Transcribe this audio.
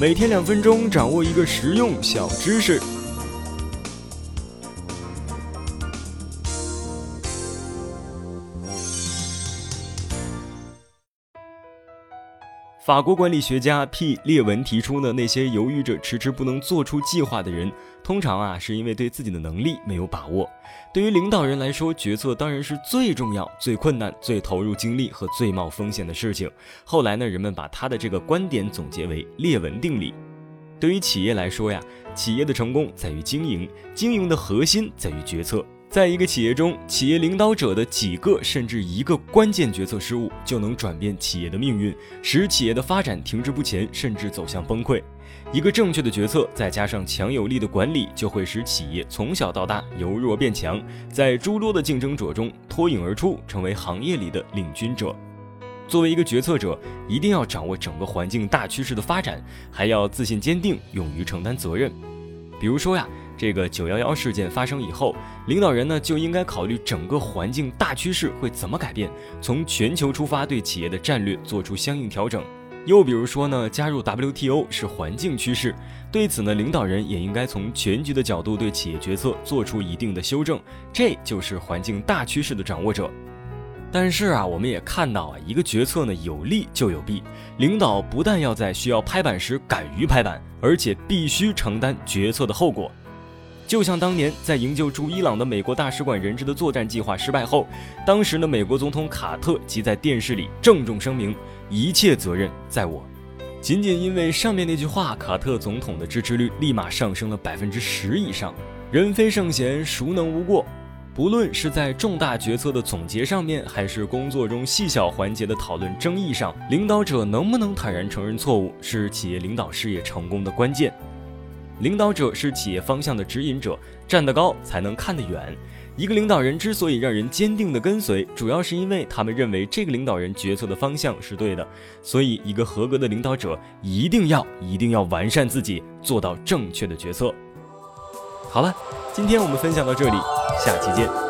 每天两分钟，掌握一个实用小知识。法国管理学家 P 列文提出呢，那些犹豫着、迟迟不能做出计划的人，通常啊是因为对自己的能力没有把握。对于领导人来说，决策当然是最重要、最困难、最投入精力和最冒风险的事情。后来呢，人们把他的这个观点总结为列文定理。对于企业来说呀，企业的成功在于经营，经营的核心在于决策。在一个企业中，企业领导者的几个甚至一个关键决策失误，就能转变企业的命运，使企业的发展停滞不前，甚至走向崩溃。一个正确的决策，再加上强有力的管理，就会使企业从小到大由弱变强，在诸多的竞争者中脱颖而出，成为行业里的领军者。作为一个决策者，一定要掌握整个环境大趋势的发展，还要自信坚定，勇于承担责任。比如说呀。这个九幺幺事件发生以后，领导人呢就应该考虑整个环境大趋势会怎么改变，从全球出发对企业的战略做出相应调整。又比如说呢，加入 WTO 是环境趋势，对此呢，领导人也应该从全局的角度对企业决策做出一定的修正，这就是环境大趋势的掌握者。但是啊，我们也看到啊，一个决策呢有利就有弊，领导不但要在需要拍板时敢于拍板，而且必须承担决策的后果。就像当年在营救驻伊朗的美国大使馆人质的作战计划失败后，当时的美国总统卡特即在电视里郑重声明：“一切责任在我。”仅仅因为上面那句话，卡特总统的支持率立马上升了百分之十以上。人非圣贤，孰能无过？不论是在重大决策的总结上面，还是工作中细小环节的讨论争议上，领导者能不能坦然承认错误，是企业领导事业成功的关键。领导者是企业方向的指引者，站得高才能看得远。一个领导人之所以让人坚定的跟随，主要是因为他们认为这个领导人决策的方向是对的。所以，一个合格的领导者一定要一定要完善自己，做到正确的决策。好了，今天我们分享到这里，下期见。